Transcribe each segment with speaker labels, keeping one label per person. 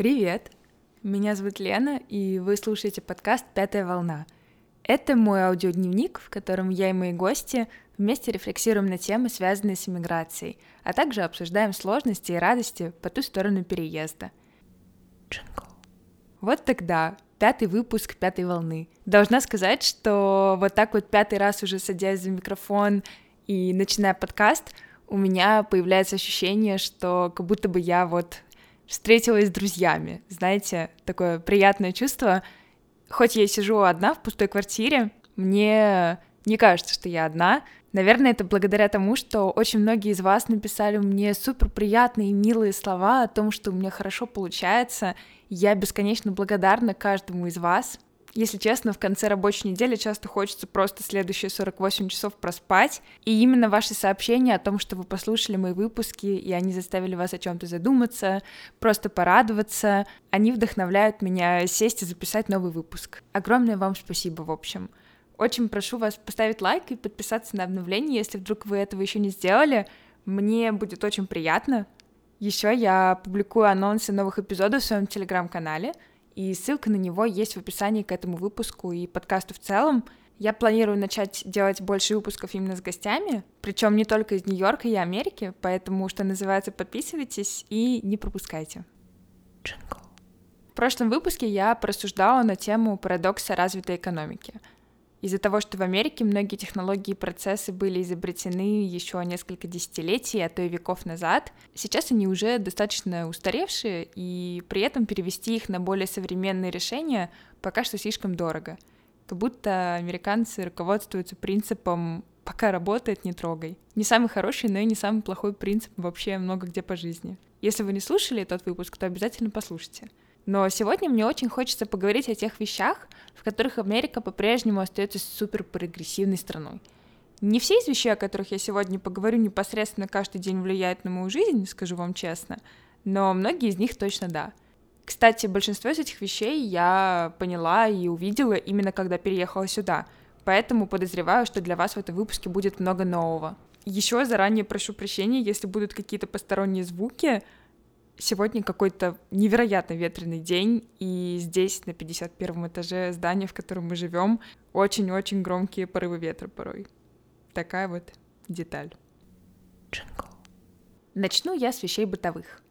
Speaker 1: Привет! Меня зовут Лена, и вы слушаете подкаст «Пятая волна». Это мой аудиодневник, в котором я и мои гости вместе рефлексируем на темы, связанные с иммиграцией, а также обсуждаем сложности и радости по ту сторону переезда. Джингл. Вот тогда, пятый выпуск «Пятой волны». Должна сказать, что вот так вот пятый раз уже садясь за микрофон и начиная подкаст, у меня появляется ощущение, что как будто бы я вот встретилась с друзьями. Знаете, такое приятное чувство. Хоть я сижу одна в пустой квартире, мне не кажется, что я одна. Наверное, это благодаря тому, что очень многие из вас написали мне супер приятные и милые слова о том, что у меня хорошо получается. Я бесконечно благодарна каждому из вас. Если честно, в конце рабочей недели часто хочется просто следующие 48 часов проспать. И именно ваши сообщения о том, что вы послушали мои выпуски, и они заставили вас о чем-то задуматься, просто порадоваться, они вдохновляют меня сесть и записать новый выпуск. Огромное вам спасибо, в общем. Очень прошу вас поставить лайк и подписаться на обновление, если вдруг вы этого еще не сделали. Мне будет очень приятно. Еще я публикую анонсы новых эпизодов в своем телеграм-канале — и ссылка на него есть в описании к этому выпуску и подкасту в целом. Я планирую начать делать больше выпусков именно с гостями, причем не только из Нью-Йорка и Америки, поэтому, что называется, подписывайтесь и не пропускайте. Джингл. В прошлом выпуске я просуждала на тему парадокса развитой экономики — из-за того, что в Америке многие технологии и процессы были изобретены еще несколько десятилетий, а то и веков назад, сейчас они уже достаточно устаревшие, и при этом перевести их на более современные решения пока что слишком дорого. Как будто американцы руководствуются принципом «пока работает, не трогай». Не самый хороший, но и не самый плохой принцип вообще много где по жизни. Если вы не слушали тот выпуск, то обязательно послушайте. Но сегодня мне очень хочется поговорить о тех вещах, в которых Америка по-прежнему остается супер прогрессивной страной. Не все из вещей, о которых я сегодня поговорю, непосредственно каждый день влияют на мою жизнь, скажу вам честно, но многие из них точно да. Кстати, большинство из этих вещей я поняла и увидела именно когда переехала сюда, поэтому подозреваю, что для вас в этом выпуске будет много нового. Еще заранее прошу прощения, если будут какие-то посторонние звуки, Сегодня какой-то невероятно ветреный день, и здесь, на 51 этаже здания, в котором мы живем, очень-очень громкие порывы ветра порой. Такая вот деталь. Джингл. Начну я с вещей бытовых.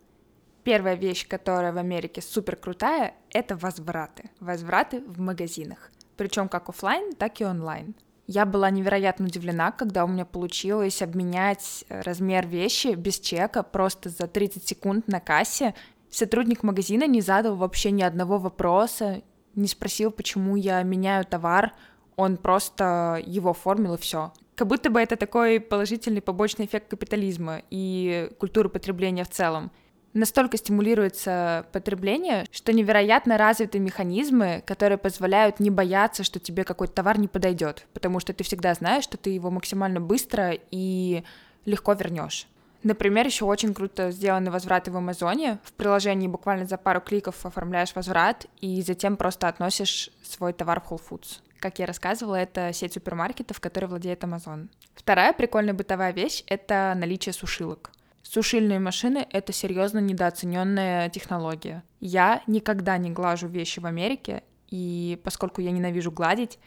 Speaker 1: Первая вещь, которая в Америке супер крутая, это возвраты. Возвраты в магазинах. Причем как офлайн, так и онлайн. Я была невероятно удивлена, когда у меня получилось обменять э, размер вещи без чека просто за 30 секунд на кассе. Сотрудник магазина не задал вообще ни одного вопроса, не спросил, почему я меняю товар, он просто его оформил и все. Как будто бы это такой положительный побочный эффект капитализма и культуры потребления в целом настолько стимулируется потребление, что невероятно развиты механизмы, которые позволяют не бояться, что тебе какой-то товар не подойдет, потому что ты всегда знаешь, что ты его максимально быстро и легко вернешь. Например, еще очень круто сделаны возвраты в Амазоне. В приложении буквально за пару кликов оформляешь возврат и затем просто относишь свой товар в Whole Foods. Как я рассказывала, это сеть супермаркетов, которой владеет Amazon. Вторая прикольная бытовая вещь — это наличие сушилок. Сушильные машины — это серьезно недооцененная технология. Я никогда не глажу вещи в Америке, и поскольку я ненавижу гладить,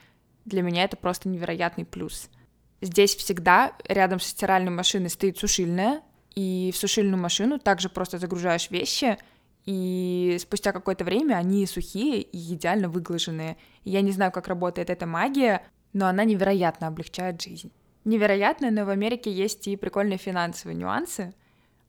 Speaker 1: для меня это просто невероятный плюс. Здесь всегда рядом со стиральной машиной стоит сушильная, и в сушильную машину также просто загружаешь вещи, и спустя какое-то время они сухие и идеально выглаженные. Я не знаю, как работает эта магия, но она невероятно облегчает жизнь. Невероятно, но в Америке есть и прикольные финансовые нюансы.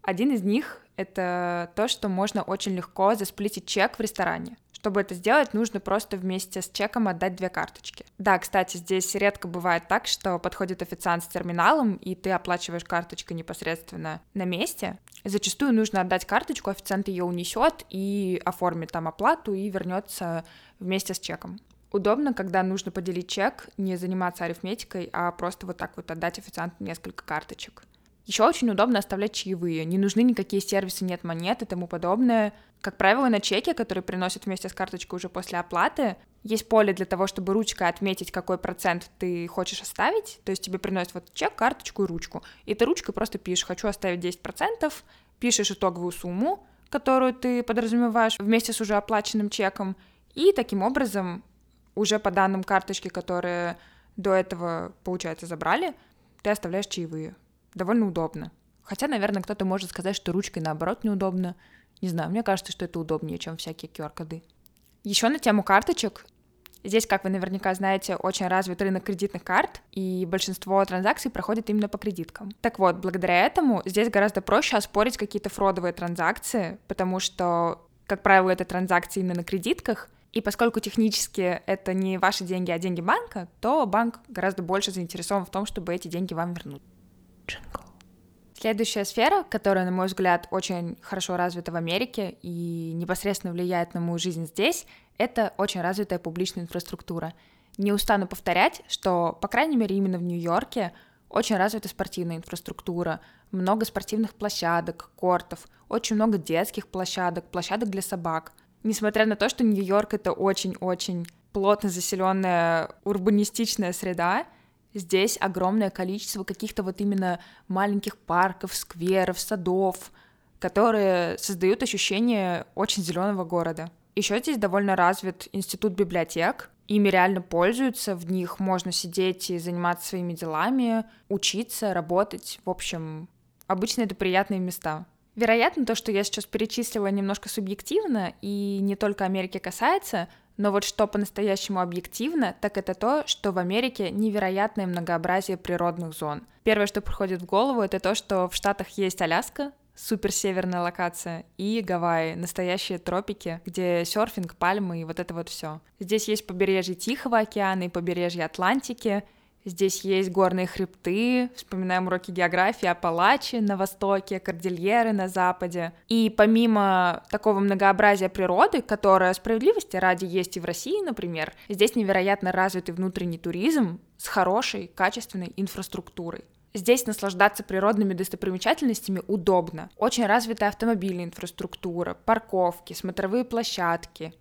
Speaker 1: Один из них — это то, что можно очень легко засплитить чек в ресторане. Чтобы это сделать, нужно просто вместе с чеком отдать две карточки. Да, кстати, здесь редко бывает так, что подходит официант с терминалом, и ты оплачиваешь карточкой непосредственно на месте. Зачастую нужно отдать карточку, официант ее унесет и оформит там оплату и вернется вместе с чеком. Удобно, когда нужно поделить чек, не заниматься арифметикой, а просто вот так вот отдать официанту несколько карточек. Еще очень удобно оставлять чаевые. Не нужны никакие сервисы, нет монет и тому подобное. Как правило, на чеке, который приносят вместе с карточкой уже после оплаты, есть поле для того, чтобы ручкой отметить, какой процент ты хочешь оставить. То есть тебе приносят вот чек, карточку и ручку. И ты ручкой просто пишешь, хочу оставить 10%, пишешь итоговую сумму, которую ты подразумеваешь вместе с уже оплаченным чеком, и таким образом уже по данным карточки, которые до этого, получается, забрали, ты оставляешь чаевые. Довольно удобно. Хотя, наверное, кто-то может сказать, что ручкой наоборот неудобно. Не знаю, мне кажется, что это удобнее, чем всякие QR-коды. Еще на тему карточек. Здесь, как вы наверняка знаете, очень развит рынок кредитных карт, и большинство транзакций проходит именно по кредиткам. Так вот, благодаря этому здесь гораздо проще оспорить какие-то фродовые транзакции, потому что, как правило, это транзакции именно на кредитках, и поскольку технически это не ваши деньги, а деньги банка, то банк гораздо больше заинтересован в том, чтобы эти деньги вам вернуть. Джингл. Следующая сфера, которая, на мой взгляд, очень хорошо развита в Америке и непосредственно влияет на мою жизнь здесь, это очень развитая публичная инфраструктура. Не устану повторять, что, по крайней мере, именно в Нью-Йорке очень развита спортивная инфраструктура, много спортивных площадок, кортов, очень много детских площадок, площадок для собак. Несмотря на то, что Нью-Йорк — это очень-очень плотно заселенная урбанистичная среда, Здесь огромное количество каких-то вот именно маленьких парков, скверов, садов, которые создают ощущение очень зеленого города. Еще здесь довольно развит институт библиотек, ими реально пользуются, в них можно сидеть и заниматься своими делами, учиться, работать. В общем, обычно это приятные места. Вероятно, то, что я сейчас перечислила, немножко субъективно и не только Америки касается, но вот что по-настоящему объективно, так это то, что в Америке невероятное многообразие природных зон. Первое, что приходит в голову, это то, что в Штатах есть Аляска, суперсеверная локация, и Гавайи, настоящие тропики, где серфинг, пальмы и вот это вот все. Здесь есть побережье Тихого океана и побережье Атлантики, Здесь есть горные хребты, вспоминаем уроки географии, Апалачи на востоке, Кордильеры на западе. И помимо такого многообразия природы, которое справедливости ради есть и в России, например, здесь невероятно развитый внутренний туризм с хорошей, качественной инфраструктурой. Здесь наслаждаться природными достопримечательностями удобно. Очень развитая автомобильная инфраструктура, парковки, смотровые площадки.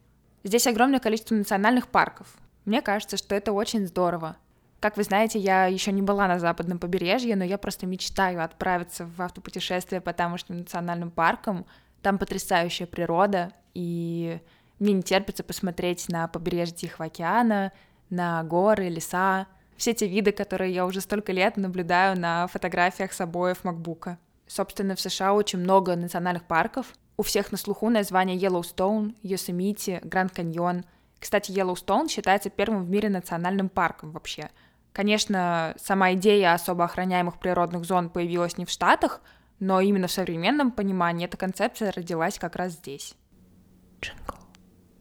Speaker 1: Здесь огромное количество национальных парков. Мне кажется, что это очень здорово. Как вы знаете, я еще не была на западном побережье, но я просто мечтаю отправиться в автопутешествие по тамошним национальным паркам. Там потрясающая природа, и мне не терпится посмотреть на побережье Тихого океана, на горы, леса, все те виды, которые я уже столько лет наблюдаю на фотографиях с обоев Макбука. Собственно, в США очень много национальных парков. У всех на слуху названия Yellowstone, Yosemite, Гранд Каньон. Кстати, Yellowstone считается первым в мире национальным парком вообще — Конечно, сама идея особо охраняемых природных зон появилась не в Штатах, но именно в современном понимании эта концепция родилась как раз здесь. Джингл.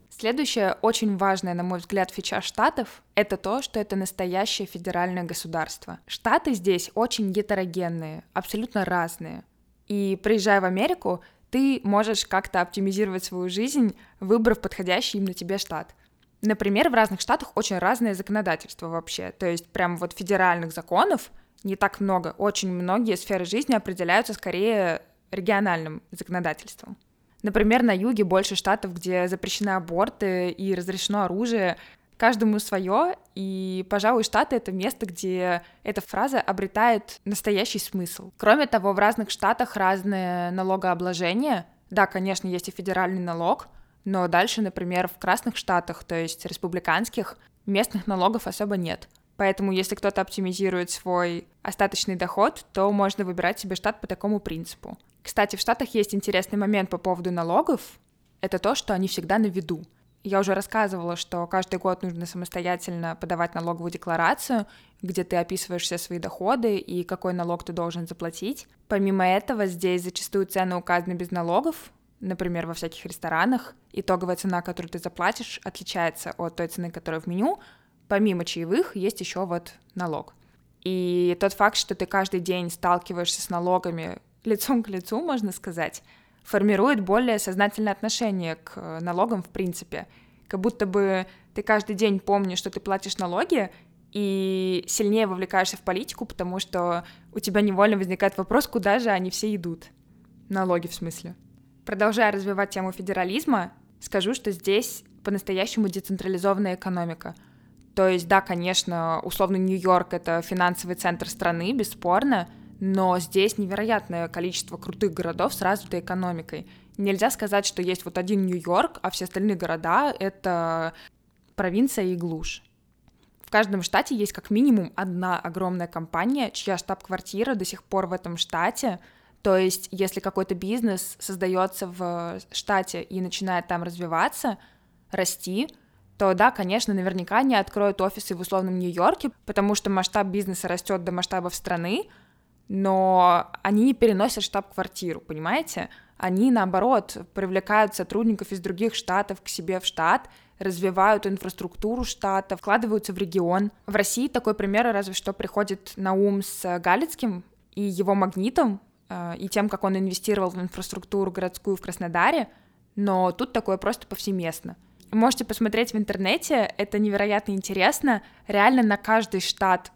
Speaker 1: Следующее очень важное, на мой взгляд, фича Штатов — это то, что это настоящее федеральное государство. Штаты здесь очень гетерогенные, абсолютно разные. И приезжая в Америку, ты можешь как-то оптимизировать свою жизнь, выбрав подходящий именно тебе штат. Например, в разных штатах очень разное законодательство вообще. То есть прям вот федеральных законов не так много. Очень многие сферы жизни определяются скорее региональным законодательством. Например, на юге больше штатов, где запрещены аборты и разрешено оружие. Каждому свое, и, пожалуй, штаты — это место, где эта фраза обретает настоящий смысл. Кроме того, в разных штатах разное налогообложение. Да, конечно, есть и федеральный налог — но дальше, например, в красных штатах, то есть республиканских, местных налогов особо нет. Поэтому если кто-то оптимизирует свой остаточный доход, то можно выбирать себе штат по такому принципу. Кстати, в Штатах есть интересный момент по поводу налогов. Это то, что они всегда на виду. Я уже рассказывала, что каждый год нужно самостоятельно подавать налоговую декларацию, где ты описываешь все свои доходы и какой налог ты должен заплатить. Помимо этого, здесь зачастую цены указаны без налогов, например, во всяких ресторанах, итоговая цена, которую ты заплатишь, отличается от той цены, которая в меню. Помимо чаевых есть еще вот налог. И тот факт, что ты каждый день сталкиваешься с налогами лицом к лицу, можно сказать, формирует более сознательное отношение к налогам в принципе. Как будто бы ты каждый день помнишь, что ты платишь налоги, и сильнее вовлекаешься в политику, потому что у тебя невольно возникает вопрос, куда же они все идут. Налоги в смысле. Продолжая развивать тему федерализма, скажу, что здесь по-настоящему децентрализованная экономика. То есть, да, конечно, условно Нью-Йорк — это финансовый центр страны, бесспорно, но здесь невероятное количество крутых городов с развитой экономикой. Нельзя сказать, что есть вот один Нью-Йорк, а все остальные города — это провинция и глушь. В каждом штате есть как минимум одна огромная компания, чья штаб-квартира до сих пор в этом штате. То есть, если какой-то бизнес создается в штате и начинает там развиваться, расти, то да, конечно, наверняка они откроют офисы в условном Нью-Йорке, потому что масштаб бизнеса растет до масштабов страны, но они не переносят штаб-квартиру, понимаете? Они, наоборот, привлекают сотрудников из других штатов к себе в штат, развивают инфраструктуру штата, вкладываются в регион. В России такой пример разве что приходит на ум с Галицким и его магнитом, э, и тем, как он инвестировал в инфраструктуру городскую в Краснодаре, но тут такое просто повсеместно. Можете посмотреть в интернете, это невероятно интересно. Реально на каждый штат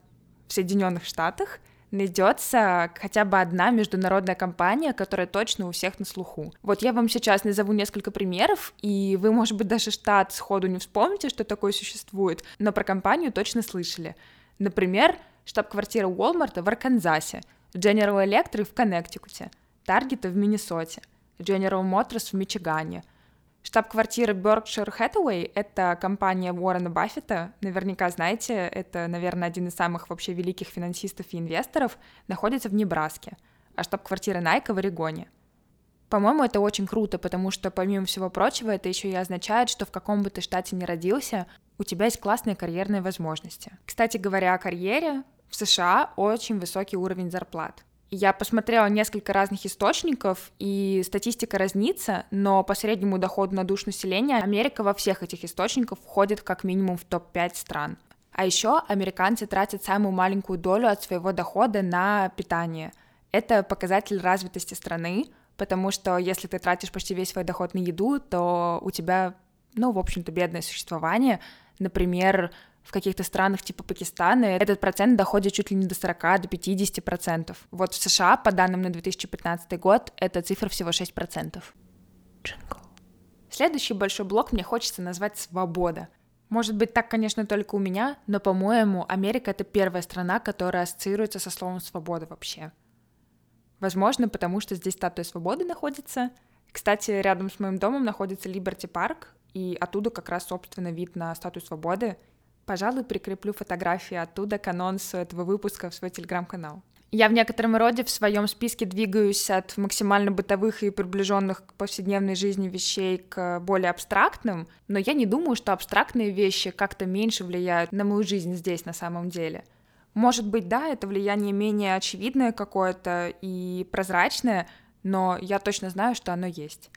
Speaker 1: в Соединенных Штатах найдется хотя бы одна международная компания, которая точно у всех на слуху. Вот я вам сейчас назову несколько примеров, и вы, может быть, даже штат сходу не вспомните, что такое существует, но про компанию точно слышали. Например, штаб-квартира Walmart в Арканзасе, General Electric в Коннектикуте, Target в Миннесоте, General Motors в Мичигане — Штаб-квартира Berkshire Hathaway — это компания Уоррена Баффета. Наверняка знаете, это, наверное, один из самых вообще великих финансистов и инвесторов, находится в Небраске, а штаб-квартира Nike в Орегоне. По-моему, это очень круто, потому что, помимо всего прочего, это еще и означает, что в каком бы ты штате ни родился, у тебя есть классные карьерные возможности. Кстати говоря о карьере, в США очень высокий уровень зарплат. Я посмотрела несколько разных источников, и статистика разнится, но по среднему доходу на душ населения Америка во всех этих источниках входит как минимум в топ-5 стран. А еще американцы тратят самую маленькую долю от своего дохода на питание. Это показатель развитости страны, потому что если ты тратишь почти весь свой доход на еду, то у тебя, ну, в общем-то, бедное существование. Например, в каких-то странах типа Пакистана этот процент доходит чуть ли не до 40, до 50 процентов. Вот в США, по данным на 2015 год, эта цифра всего 6 процентов. Следующий большой блок мне хочется назвать «Свобода». Может быть, так, конечно, только у меня, но, по-моему, Америка — это первая страна, которая ассоциируется со словом «свобода» вообще. Возможно, потому что здесь статуя свободы находится. Кстати, рядом с моим домом находится Либерти парк, и оттуда как раз, собственно, вид на статую свободы, Пожалуй, прикреплю фотографии оттуда к анонсу этого выпуска в свой телеграм-канал. Я в некотором роде в своем списке двигаюсь от максимально бытовых и приближенных к повседневной жизни вещей к более абстрактным, но я не думаю, что абстрактные вещи как-то меньше влияют на мою жизнь здесь на самом деле. Может быть, да, это влияние менее очевидное какое-то и прозрачное, но я точно знаю, что оно есть.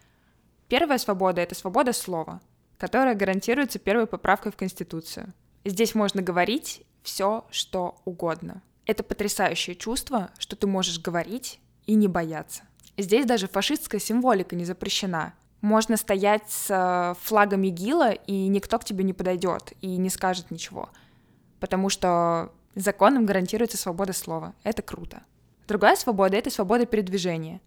Speaker 1: Первая свобода — это свобода слова, которая гарантируется первой поправкой в Конституцию — Здесь можно говорить все, что угодно. Это потрясающее чувство, что ты можешь говорить и не бояться. Здесь даже фашистская символика не запрещена. Можно стоять с э, флагом ИГИЛа, и никто к тебе не подойдет и не скажет ничего. Потому что законом гарантируется свобода слова. Это круто. Другая свобода — это свобода передвижения.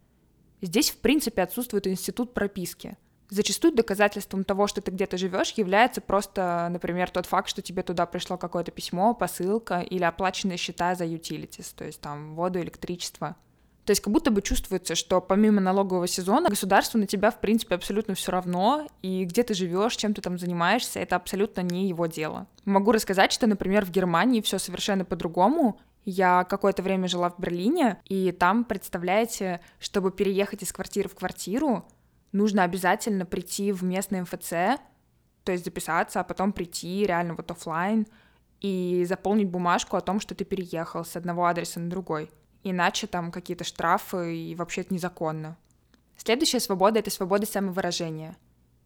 Speaker 1: Здесь, в принципе, отсутствует институт прописки — Зачастую доказательством того, что ты где-то живешь, является просто, например, тот факт, что тебе туда пришло какое-то письмо, посылка или оплаченные счета за utilities, то есть там воду, электричество. То есть как будто бы чувствуется, что помимо налогового сезона государству на тебя, в принципе, абсолютно все равно, и где ты живешь, чем ты там занимаешься, это абсолютно не его дело. Могу рассказать, что, например, в Германии все совершенно по-другому. Я какое-то время жила в Берлине, и там, представляете, чтобы переехать из квартиры в квартиру, нужно обязательно прийти в местный МФЦ, то есть записаться, а потом прийти реально вот офлайн и заполнить бумажку о том, что ты переехал с одного адреса на другой. Иначе там какие-то штрафы, и вообще это незаконно. Следующая свобода — это свобода самовыражения.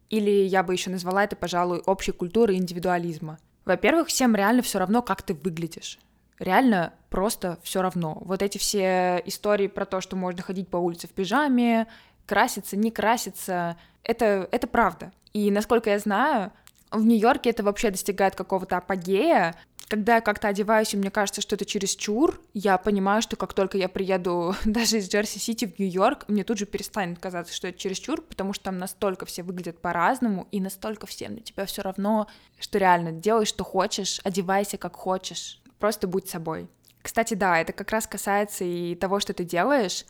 Speaker 1: Или я бы еще назвала это, пожалуй, общей культурой индивидуализма. Во-первых, всем реально все равно, как ты выглядишь. Реально просто все равно. Вот эти все истории про то, что можно ходить по улице в пижаме, краситься, не краситься, это, это правда. И насколько я знаю, в Нью-Йорке это вообще достигает какого-то апогея. Когда я как-то одеваюсь, и мне кажется, что это чересчур, я понимаю, что как только я приеду даже из Джерси-Сити в Нью-Йорк, мне тут же перестанет казаться, что это чересчур, потому что там настолько все выглядят по-разному, и настолько всем на тебя все равно, что реально делай, что хочешь, одевайся, как хочешь, просто будь собой. Кстати, да, это как раз касается и того, что ты делаешь.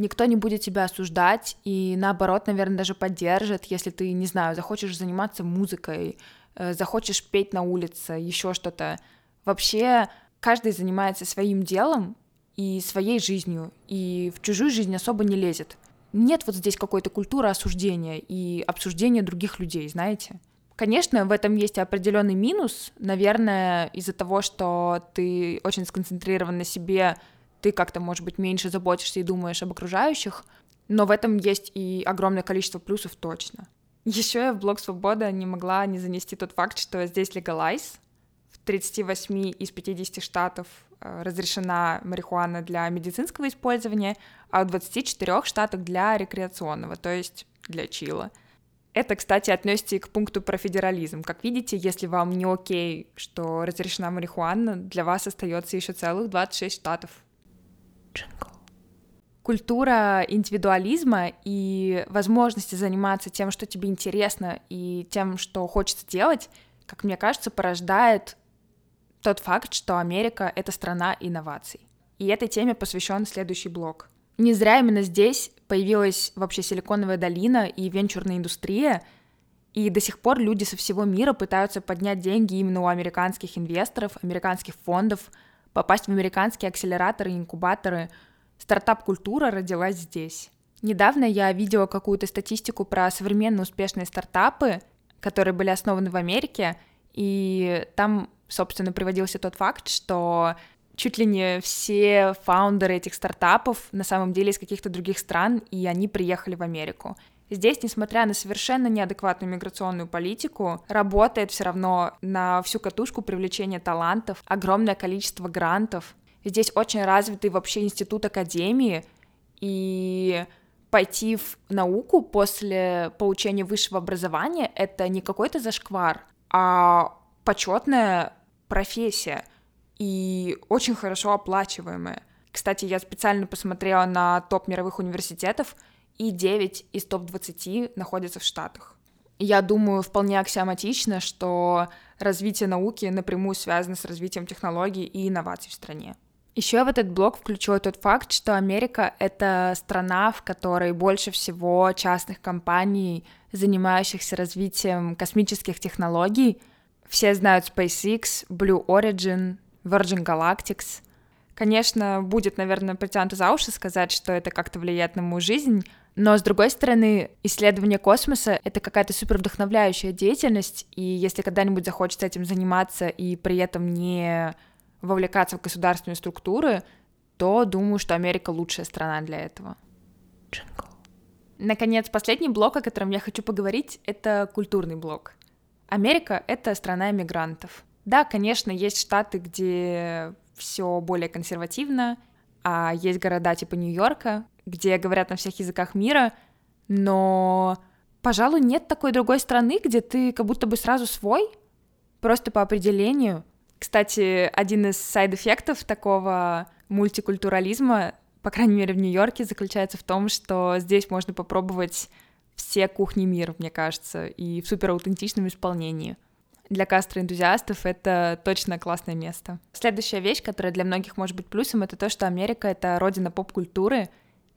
Speaker 1: Никто не будет тебя осуждать и, наоборот, наверное, даже поддержит, если ты, не знаю, захочешь заниматься музыкой, э, захочешь петь на улице, еще что-то. Вообще, каждый занимается своим делом и своей жизнью, и в чужую жизнь особо не лезет. Нет вот здесь какой-то культуры осуждения и обсуждения других людей, знаете? Конечно, в этом есть определенный минус, наверное, из-за того, что ты очень сконцентрирован на себе, ты как-то, может быть, меньше заботишься и думаешь об окружающих, но в этом есть и огромное количество плюсов точно. Еще я в блог Свобода не могла не занести тот факт, что здесь легалайз. В 38 из 50 штатов э, разрешена марихуана для медицинского использования, а в 24 штатах для рекреационного, то есть для чила. Это, кстати, относится и к пункту про федерализм. Как видите, если вам не окей, что разрешена марихуана, для вас остается еще целых 26 штатов. Джингл. Культура индивидуализма и возможности заниматься тем, что тебе интересно, и тем, что хочется делать, как мне кажется, порождает тот факт, что Америка — это страна инноваций. И этой теме посвящен следующий блок. Не зря именно здесь появилась вообще силиконовая долина и венчурная индустрия, и до сих пор люди со всего мира пытаются поднять деньги именно у американских инвесторов, американских фондов, попасть в американские акселераторы и инкубаторы. Стартап-культура родилась здесь. Недавно я видела какую-то статистику про современные успешные стартапы, которые были основаны в Америке, и там, собственно, приводился тот факт, что чуть ли не все фаундеры этих стартапов на самом деле из каких-то других стран, и они приехали в Америку. Здесь, несмотря на совершенно неадекватную миграционную политику, работает все равно на всю катушку привлечения талантов, огромное количество грантов. Здесь очень развитый вообще институт академии, и пойти в науку после получения высшего образования — это не какой-то зашквар, а почетная профессия — и очень хорошо оплачиваемые. Кстати, я специально посмотрела на топ мировых университетов, и 9 из топ-20 находятся в Штатах. Я думаю, вполне аксиоматично, что развитие науки напрямую связано с развитием технологий и инноваций в стране. Еще я в этот блок включила тот факт, что Америка — это страна, в которой больше всего частных компаний, занимающихся развитием космических технологий. Все знают SpaceX, Blue Origin, Virgin Galactics. Конечно, будет, наверное, притянуто за уши сказать, что это как-то влияет на мою жизнь, но, с другой стороны, исследование космоса — это какая-то супер вдохновляющая деятельность, и если когда-нибудь захочется этим заниматься и при этом не вовлекаться в государственные структуры, то думаю, что Америка лучшая страна для этого. Джингл. Наконец, последний блок, о котором я хочу поговорить, это культурный блок. Америка — это страна иммигрантов. Да, конечно, есть штаты, где все более консервативно, а есть города типа Нью-Йорка, где говорят на всех языках мира, но, пожалуй, нет такой другой страны, где ты как будто бы сразу свой, просто по определению. Кстати, один из сайд-эффектов такого мультикультурализма, по крайней мере в Нью-Йорке, заключается в том, что здесь можно попробовать все кухни мира, мне кажется, и в супер аутентичном исполнении для кастроэнтузиастов это точно классное место. Следующая вещь, которая для многих может быть плюсом, это то, что Америка — это родина поп-культуры.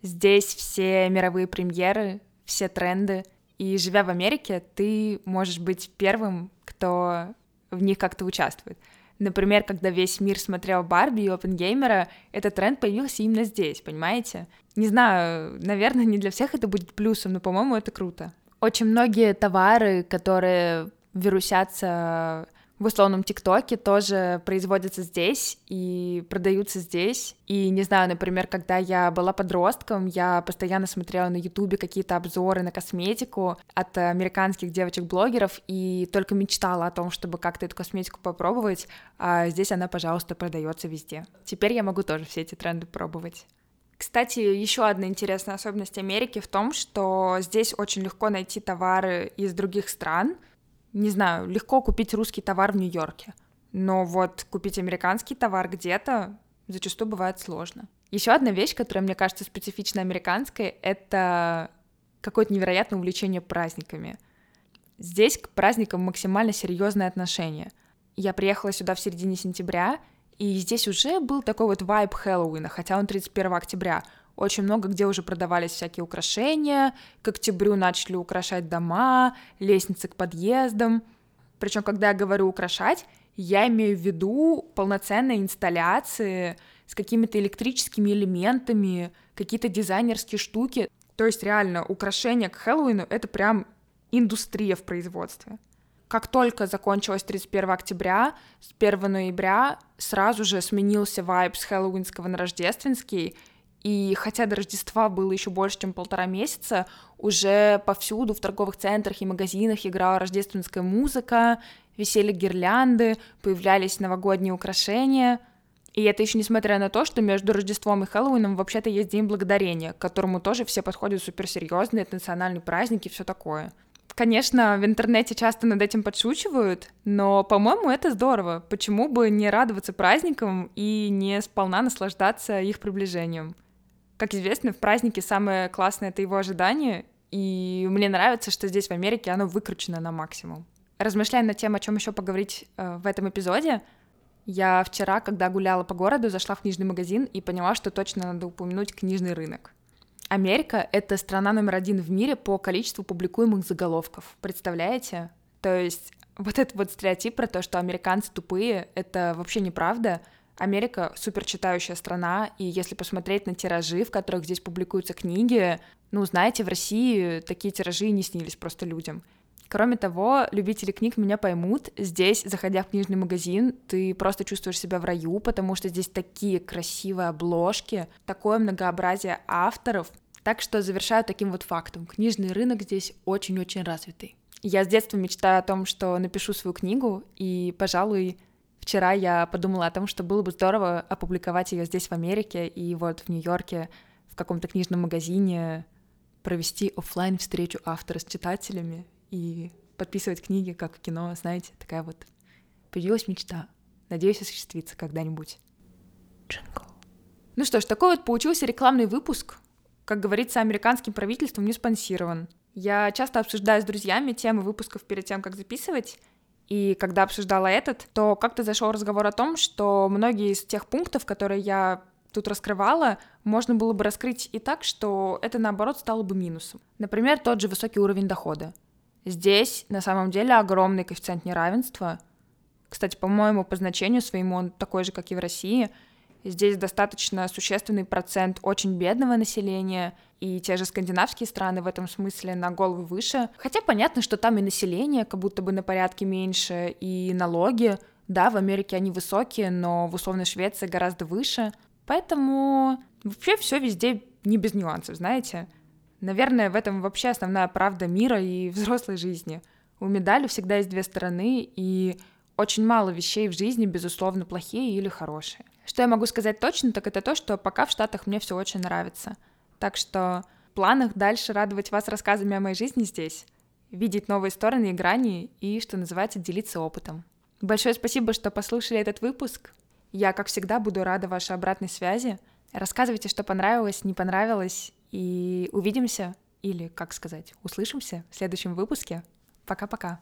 Speaker 1: Здесь все мировые премьеры, все тренды. И живя в Америке, ты можешь быть первым, кто в них как-то участвует. Например, когда весь мир смотрел Барби и Опенгеймера, этот тренд появился именно здесь, понимаете? Не знаю, наверное, не для всех это будет плюсом, но, по-моему, это круто. Очень многие товары, которые вирусятся в условном ТикТоке тоже производятся здесь и продаются здесь. И не знаю, например, когда я была подростком, я постоянно смотрела на Ютубе какие-то обзоры на косметику от американских девочек-блогеров и только мечтала о том, чтобы как-то эту косметику попробовать, а здесь она, пожалуйста, продается везде. Теперь я могу тоже все эти тренды пробовать. Кстати, еще одна интересная особенность Америки в том, что здесь очень легко найти товары из других стран — не знаю, легко купить русский товар в Нью-Йорке, но вот купить американский товар где-то зачастую бывает сложно. Еще одна вещь, которая мне кажется специфично американской, это какое-то невероятное увлечение праздниками. Здесь к праздникам максимально серьезное отношение. Я приехала сюда в середине сентября, И здесь уже был такой вот вайб Хэллоуина, хотя он 31 октября. Очень много где уже продавались всякие украшения, к октябрю начали украшать дома, лестницы к подъездам. Причем, когда я говорю украшать, я имею в виду полноценные инсталляции с какими-то электрическими элементами, какие-то дизайнерские штуки. То есть реально украшения к Хэллоуину — это прям индустрия в производстве. Как только закончилось 31 октября, с 1 ноября сразу же сменился вайб с хэллоуинского на рождественский, и хотя до Рождества было еще больше, чем полтора месяца, уже повсюду в торговых центрах и магазинах играла рождественская музыка, висели гирлянды, появлялись новогодние украшения. И это еще несмотря на то, что между Рождеством и Хэллоуином вообще-то есть День Благодарения, к которому тоже все подходят суперсерьезно, это национальный праздник и все такое. Конечно, в интернете часто над этим подшучивают, но, по-моему, это здорово. Почему бы не радоваться праздникам и не сполна наслаждаться их приближением? Как известно, в празднике самое классное — это его ожидание, и мне нравится, что здесь в Америке оно выкручено на максимум. Размышляя над тем, о чем еще поговорить э, в этом эпизоде, я вчера, когда гуляла по городу, зашла в книжный магазин и поняла, что точно надо упомянуть книжный рынок. Америка — это страна номер один в мире по количеству публикуемых заголовков. Представляете? То есть вот этот вот стереотип про то, что американцы тупые, это вообще неправда. Америка супер читающая страна, и если посмотреть на тиражи, в которых здесь публикуются книги, ну, знаете, в России такие тиражи не снились просто людям. Кроме того, любители книг меня поймут. Здесь, заходя в книжный магазин, ты просто чувствуешь себя в раю, потому что здесь такие красивые обложки, такое многообразие авторов. Так что завершаю таким вот фактом. Книжный рынок здесь очень-очень развитый. Я с детства мечтаю о том, что напишу свою книгу, и, пожалуй, вчера я подумала о том, что было бы здорово опубликовать ее здесь, в Америке, и вот в Нью-Йорке в каком-то книжном магазине провести офлайн встречу автора с читателями и подписывать книги, как в кино, знаете, такая вот появилась мечта. Надеюсь, осуществится когда-нибудь. Джингл. Ну что ж, такой вот получился рекламный выпуск. Как говорится, американским правительством не спонсирован. Я часто обсуждаю с друзьями темы выпусков перед тем, как записывать, и когда обсуждала этот, то как-то зашел разговор о том, что многие из тех пунктов, которые я тут раскрывала, можно было бы раскрыть и так, что это наоборот стало бы минусом. Например, тот же высокий уровень дохода. Здесь на самом деле огромный коэффициент неравенства. Кстати, по-моему, по значению своему он такой же, как и в России. Здесь достаточно существенный процент очень бедного населения, и те же скандинавские страны в этом смысле на голову выше. Хотя понятно, что там и население как будто бы на порядке меньше, и налоги, да, в Америке они высокие, но в условной Швеции гораздо выше. Поэтому вообще все везде не без нюансов, знаете. Наверное, в этом вообще основная правда мира и взрослой жизни. У медали всегда есть две стороны, и очень мало вещей в жизни, безусловно, плохие или хорошие. Что я могу сказать точно, так это то, что пока в Штатах мне все очень нравится. Так что в планах дальше радовать вас рассказами о моей жизни здесь, видеть новые стороны и грани и, что называется, делиться опытом. Большое спасибо, что послушали этот выпуск. Я, как всегда, буду рада вашей обратной связи. Рассказывайте, что понравилось, не понравилось, и увидимся, или, как сказать, услышимся в следующем выпуске. Пока-пока.